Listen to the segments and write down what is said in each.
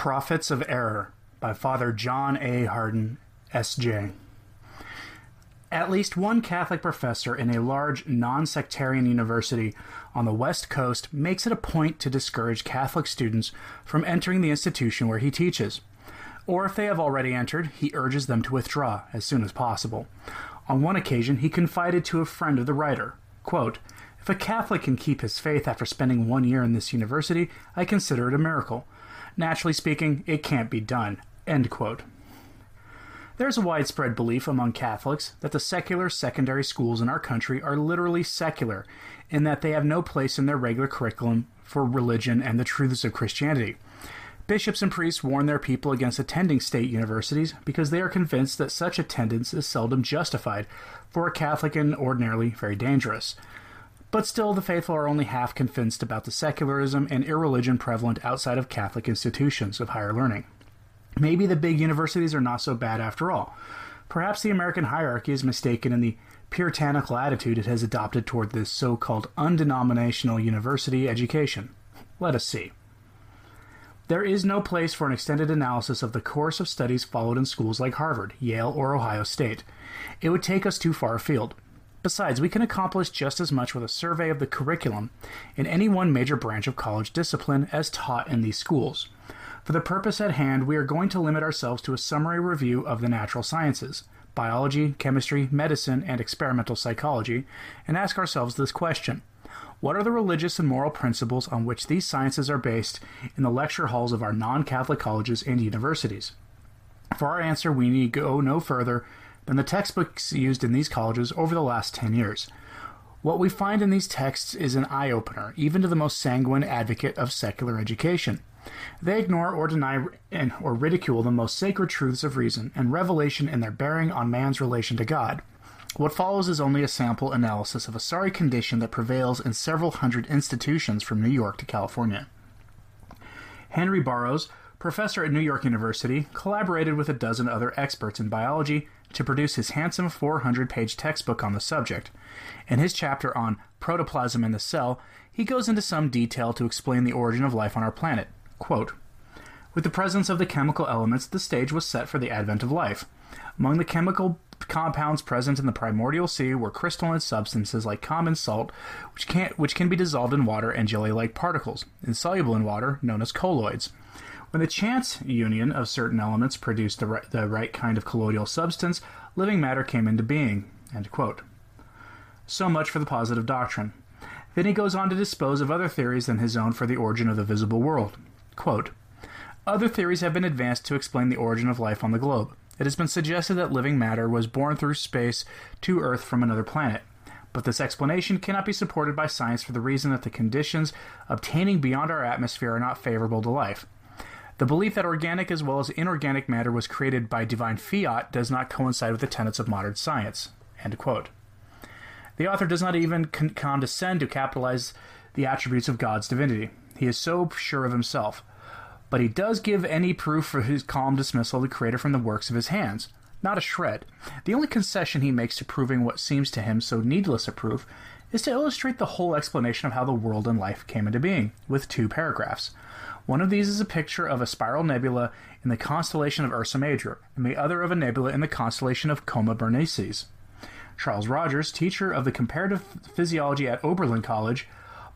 Prophets of Error by Father John A. Hardon, S.J. At least one Catholic professor in a large non sectarian university on the West Coast makes it a point to discourage Catholic students from entering the institution where he teaches. Or if they have already entered, he urges them to withdraw as soon as possible. On one occasion, he confided to a friend of the writer, quote, If a Catholic can keep his faith after spending one year in this university, I consider it a miracle. Naturally speaking, it can't be done. End quote. There's a widespread belief among Catholics that the secular secondary schools in our country are literally secular, in that they have no place in their regular curriculum for religion and the truths of Christianity. Bishops and priests warn their people against attending state universities because they are convinced that such attendance is seldom justified for a Catholic and ordinarily very dangerous. But still, the faithful are only half convinced about the secularism and irreligion prevalent outside of Catholic institutions of higher learning. Maybe the big universities are not so bad after all. Perhaps the American hierarchy is mistaken in the puritanical attitude it has adopted toward this so called undenominational university education. Let us see. There is no place for an extended analysis of the course of studies followed in schools like Harvard, Yale, or Ohio State. It would take us too far afield. Besides, we can accomplish just as much with a survey of the curriculum in any one major branch of college discipline as taught in these schools. For the purpose at hand, we are going to limit ourselves to a summary review of the natural sciences, biology, chemistry, medicine, and experimental psychology, and ask ourselves this question What are the religious and moral principles on which these sciences are based in the lecture halls of our non Catholic colleges and universities? For our answer, we need go no further than the textbooks used in these colleges over the last 10 years. What we find in these texts is an eye opener, even to the most sanguine advocate of secular education. They ignore or deny and, or ridicule the most sacred truths of reason and revelation in their bearing on man's relation to God. What follows is only a sample analysis of a sorry condition that prevails in several hundred institutions from New York to California. Henry Burroughs, professor at New York University, collaborated with a dozen other experts in biology to produce his handsome 400 page textbook on the subject. In his chapter on protoplasm in the cell, he goes into some detail to explain the origin of life on our planet. Quote, With the presence of the chemical elements, the stage was set for the advent of life. Among the chemical compounds present in the primordial sea were crystalline substances like common salt, which can, which can be dissolved in water, and jelly like particles, insoluble in water, known as colloids. When the chance union of certain elements produced the right, the right kind of colloidal substance, living matter came into being. So much for the positive doctrine. Then he goes on to dispose of other theories than his own for the origin of the visible world. Quote, Other theories have been advanced to explain the origin of life on the globe. It has been suggested that living matter was born through space to Earth from another planet. But this explanation cannot be supported by science for the reason that the conditions obtaining beyond our atmosphere are not favorable to life. The belief that organic as well as inorganic matter was created by divine fiat does not coincide with the tenets of modern science. The author does not even con- condescend to capitalize the attributes of God's divinity. He is so sure of himself. But he does give any proof for his calm dismissal of the Creator from the works of his hands. Not a shred. The only concession he makes to proving what seems to him so needless a proof is to illustrate the whole explanation of how the world and life came into being, with two paragraphs. One of these is a picture of a spiral nebula in the constellation of Ursa Major, and the other of a nebula in the constellation of Coma Berenices. Charles Rogers, teacher of the comparative physiology at Oberlin College,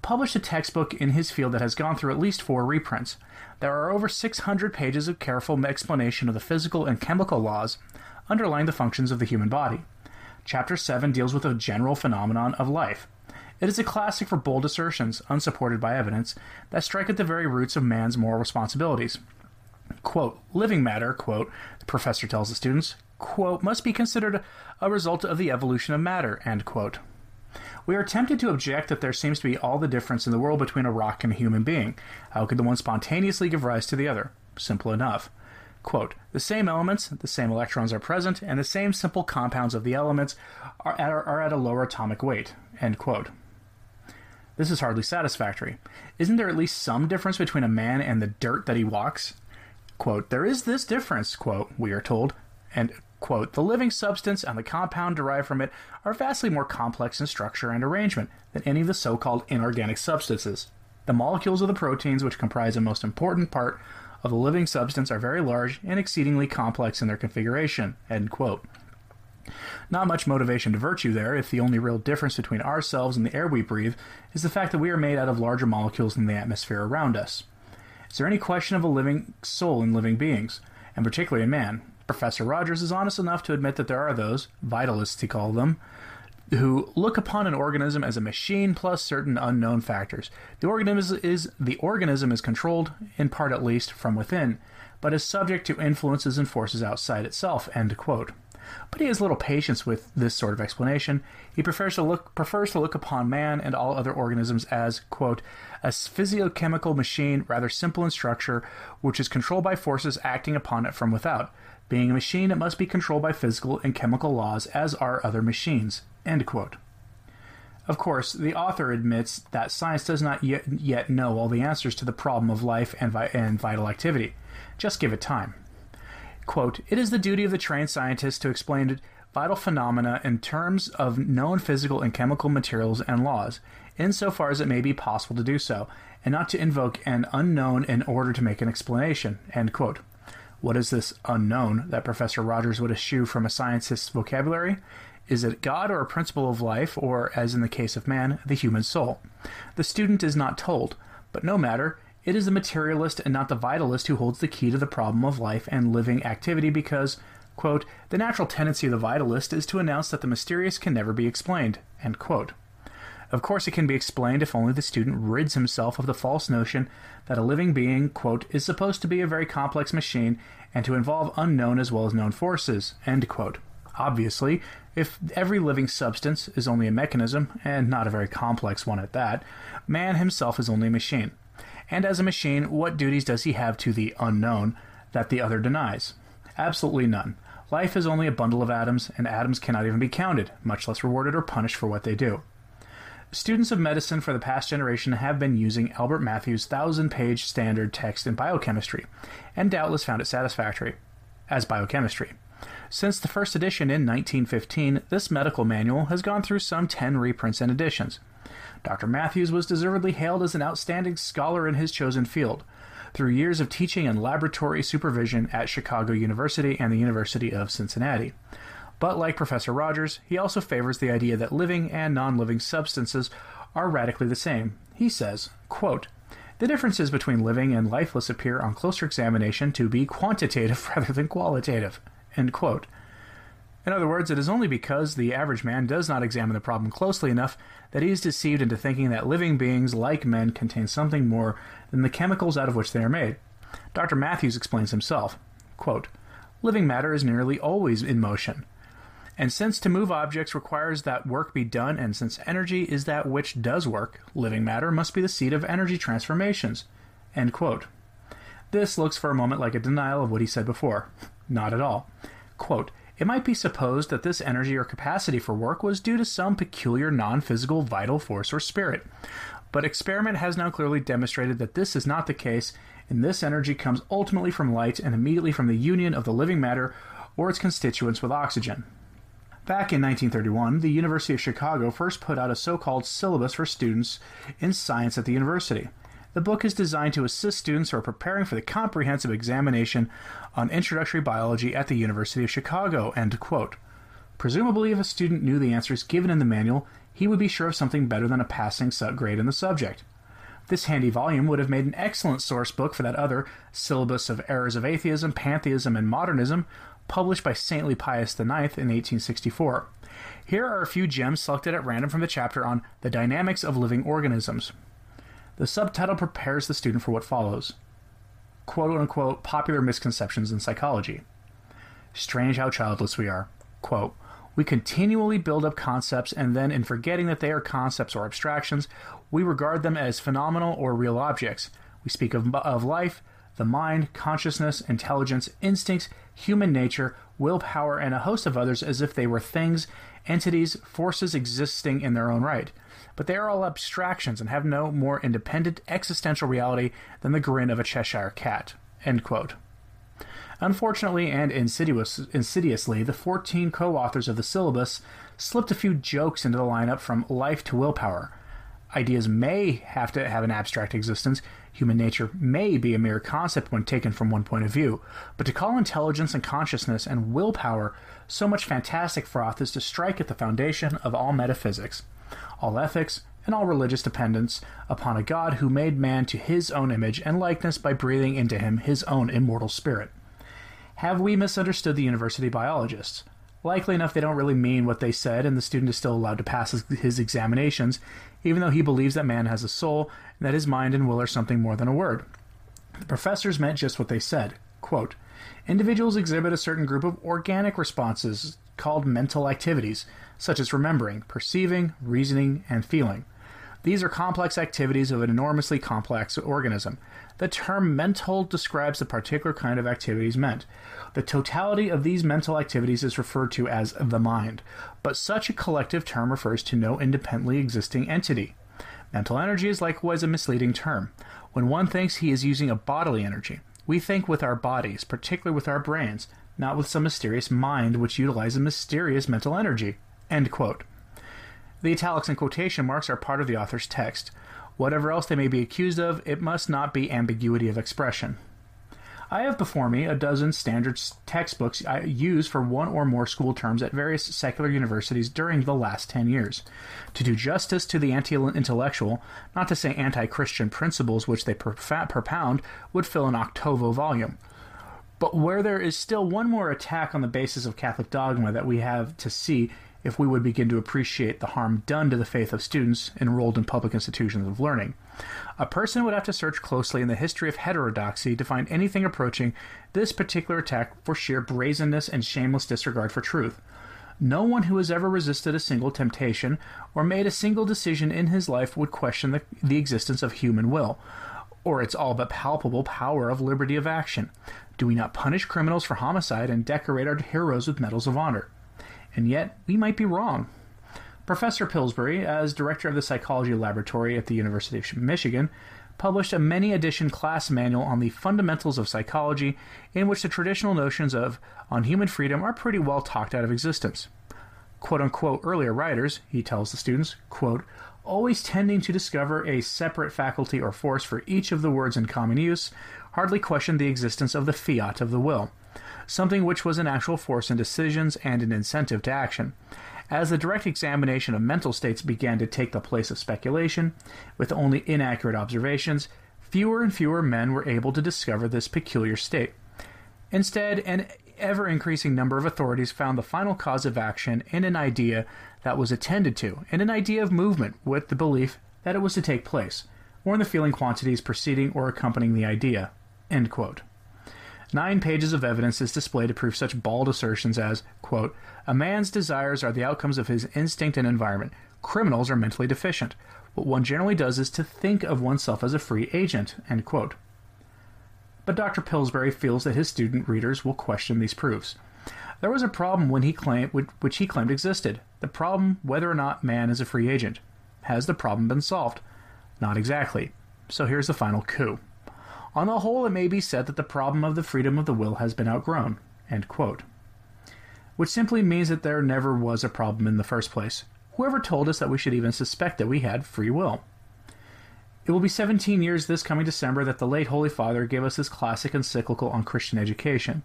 published a textbook in his field that has gone through at least four reprints. There are over 600 pages of careful explanation of the physical and chemical laws underlying the functions of the human body. Chapter 7 deals with a general phenomenon of life. It is a classic for bold assertions, unsupported by evidence, that strike at the very roots of man's moral responsibilities. Quote, living matter, quote, the professor tells the students, quote, must be considered a result of the evolution of matter, end quote. We are tempted to object that there seems to be all the difference in the world between a rock and a human being. How could the one spontaneously give rise to the other? Simple enough. Quote, the same elements, the same electrons are present, and the same simple compounds of the elements are at, are at a lower atomic weight. End quote. This is hardly satisfactory. Isn't there at least some difference between a man and the dirt that he walks? Quote, there is this difference, quote, we are told, and Quote, the living substance and the compound derived from it are vastly more complex in structure and arrangement than any of the so called inorganic substances. The molecules of the proteins, which comprise a most important part of the living substance are very large and exceedingly complex in their configuration. End quote. Not much motivation to virtue there if the only real difference between ourselves and the air we breathe is the fact that we are made out of larger molecules than the atmosphere around us. Is there any question of a living soul in living beings, and particularly in man? Professor Rogers is honest enough to admit that there are those, vitalists he called them, who look upon an organism as a machine plus certain unknown factors. The organism is the organism is controlled, in part at least, from within, but is subject to influences and forces outside itself. End quote. But he has little patience with this sort of explanation. He prefers to look prefers to look upon man and all other organisms as quote a physiochemical machine rather simple in structure, which is controlled by forces acting upon it from without. Being a machine, it must be controlled by physical and chemical laws, as are other machines. End quote. Of course, the author admits that science does not yet, yet know all the answers to the problem of life and, vi- and vital activity. Just give it time. Quote, it is the duty of the trained scientist to explain vital phenomena in terms of known physical and chemical materials and laws, insofar as it may be possible to do so, and not to invoke an unknown in order to make an explanation. End quote. What is this unknown that Professor Rogers would eschew from a scientist's vocabulary? Is it God or a principle of life, or, as in the case of man, the human soul? The student is not told, but no matter, it is the materialist and not the vitalist who holds the key to the problem of life and living activity because, quote, the natural tendency of the vitalist is to announce that the mysterious can never be explained, end quote. Of course, it can be explained if only the student rids himself of the false notion that a living being, quote, is supposed to be a very complex machine and to involve unknown as well as known forces, end quote. Obviously, if every living substance is only a mechanism, and not a very complex one at that, man himself is only a machine. And as a machine, what duties does he have to the unknown that the other denies? Absolutely none. Life is only a bundle of atoms, and atoms cannot even be counted, much less rewarded or punished for what they do. Students of medicine for the past generation have been using Albert Mathews' thousand page standard text in biochemistry, and doubtless found it satisfactory as biochemistry. Since the first edition in 1915, this medical manual has gone through some 10 reprints and editions. Dr. Mathews was deservedly hailed as an outstanding scholar in his chosen field. Through years of teaching and laboratory supervision at Chicago University and the University of Cincinnati. But like Professor Rogers, he also favors the idea that living and non living substances are radically the same. He says, quote, the differences between living and lifeless appear on closer examination to be quantitative rather than qualitative. End quote. In other words, it is only because the average man does not examine the problem closely enough that he is deceived into thinking that living beings like men contain something more than the chemicals out of which they are made. Dr. Mathews explains himself quote, Living matter is nearly always in motion. And since to move objects requires that work be done, and since energy is that which does work, living matter must be the seat of energy transformations. End quote. This looks for a moment like a denial of what he said before. Not at all. Quote, it might be supposed that this energy or capacity for work was due to some peculiar non physical vital force or spirit. But experiment has now clearly demonstrated that this is not the case, and this energy comes ultimately from light and immediately from the union of the living matter or its constituents with oxygen. Back in 1931, the University of Chicago first put out a so called syllabus for students in science at the university. The book is designed to assist students who are preparing for the comprehensive examination on introductory biology at the University of Chicago. End quote. Presumably, if a student knew the answers given in the manual, he would be sure of something better than a passing grade in the subject. This handy volume would have made an excellent source book for that other syllabus of errors of atheism, pantheism, and modernism, published by Saintly Pius IX in 1864. Here are a few gems selected at random from the chapter on the dynamics of living organisms. The subtitle prepares the student for what follows quote unquote popular misconceptions in psychology. Strange how childless we are. Quote, we continually build up concepts, and then, in forgetting that they are concepts or abstractions, we regard them as phenomenal or real objects. We speak of, of life, the mind, consciousness, intelligence, instincts, human nature, willpower, and a host of others as if they were things, entities, forces existing in their own right but they are all abstractions and have no more independent existential reality than the grin of a Cheshire cat. Unfortunately and insidious, insidiously, the 14 co authors of the syllabus slipped a few jokes into the lineup from life to willpower. ideas may have to have an abstract existence, human nature may be a mere concept when taken from one point of view, but to call intelligence and consciousness and willpower so much fantastic froth is to strike at the foundation of all metaphysics, all ethics, and all religious dependence upon a God who made man to his own image and likeness by breathing into him his own immortal spirit. Have we misunderstood the university biologists? Likely enough, they don't really mean what they said, and the student is still allowed to pass his, his examinations, even though he believes that man has a soul and that his mind and will are something more than a word. The professors meant just what they said. Quote, Individuals exhibit a certain group of organic responses called mental activities, such as remembering, perceiving, reasoning, and feeling. These are complex activities of an enormously complex organism. The term mental describes the particular kind of activities meant. The totality of these mental activities is referred to as the mind, but such a collective term refers to no independently existing entity. Mental energy is likewise a misleading term. When one thinks he is using a bodily energy, we think with our bodies, particularly with our brains, not with some mysterious mind which utilizes a mysterious mental energy. End quote. The italics and quotation marks are part of the author's text. Whatever else they may be accused of, it must not be ambiguity of expression. I have before me a dozen standard textbooks I use for one or more school terms at various secular universities during the last 10 years. To do justice to the anti intellectual, not to say anti Christian principles which they propound, would fill an octavo volume. But where there is still one more attack on the basis of Catholic dogma that we have to see if we would begin to appreciate the harm done to the faith of students enrolled in public institutions of learning. A person would have to search closely in the history of heterodoxy to find anything approaching this particular attack for sheer brazenness and shameless disregard for truth. No one who has ever resisted a single temptation or made a single decision in his life would question the, the existence of human will, or its all but palpable power of liberty of action. Do we not punish criminals for homicide and decorate our heroes with medals of honor? And yet we might be wrong. Professor Pillsbury, as director of the psychology laboratory at the University of Michigan, published a many edition class manual on the fundamentals of psychology, in which the traditional notions of on human freedom are pretty well talked out of existence. Quote unquote earlier writers, he tells the students, quote, always tending to discover a separate faculty or force for each of the words in common use, hardly questioned the existence of the fiat of the will something which was an actual force in decisions and an incentive to action. As the direct examination of mental states began to take the place of speculation, with only inaccurate observations, fewer and fewer men were able to discover this peculiar state. Instead, an ever increasing number of authorities found the final cause of action in an idea that was attended to, in an idea of movement with the belief that it was to take place, or in the feeling quantities preceding or accompanying the idea. Nine pages of evidence is displayed to prove such bald assertions as, quote, A man's desires are the outcomes of his instinct and environment. Criminals are mentally deficient. What one generally does is to think of oneself as a free agent, end quote. But Dr. Pillsbury feels that his student readers will question these proofs. There was a problem when he claimed, which he claimed existed the problem whether or not man is a free agent. Has the problem been solved? Not exactly. So here's the final coup. On the whole, it may be said that the problem of the freedom of the will has been outgrown. Which simply means that there never was a problem in the first place. Whoever told us that we should even suspect that we had free will? It will be 17 years this coming December that the late Holy Father gave us his classic encyclical on Christian education.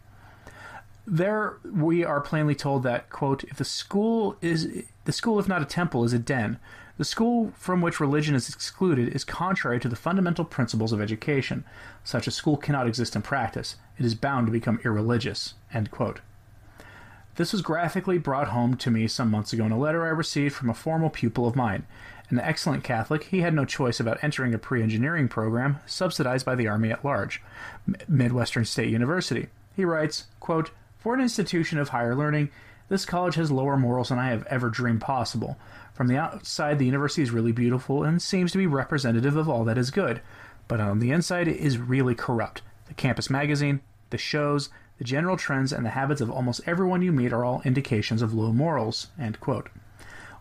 There we are plainly told that, quote, if the school is the school if not a temple is a den, the school from which religion is excluded is contrary to the fundamental principles of education. Such a school cannot exist in practice. It is bound to become irreligious. This was graphically brought home to me some months ago in a letter I received from a former pupil of mine. An excellent Catholic, he had no choice about entering a pre engineering program subsidized by the Army at large, Midwestern State University. He writes, quote, For an institution of higher learning, this college has lower morals than I have ever dreamed possible. From the outside, the university is really beautiful and seems to be representative of all that is good, but on the inside, it is really corrupt. The campus magazine, the shows, the general trends, and the habits of almost everyone you meet are all indications of low morals.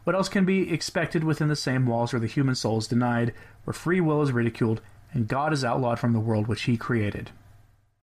What else can be expected within the same walls where the human soul is denied, where free will is ridiculed, and God is outlawed from the world which He created?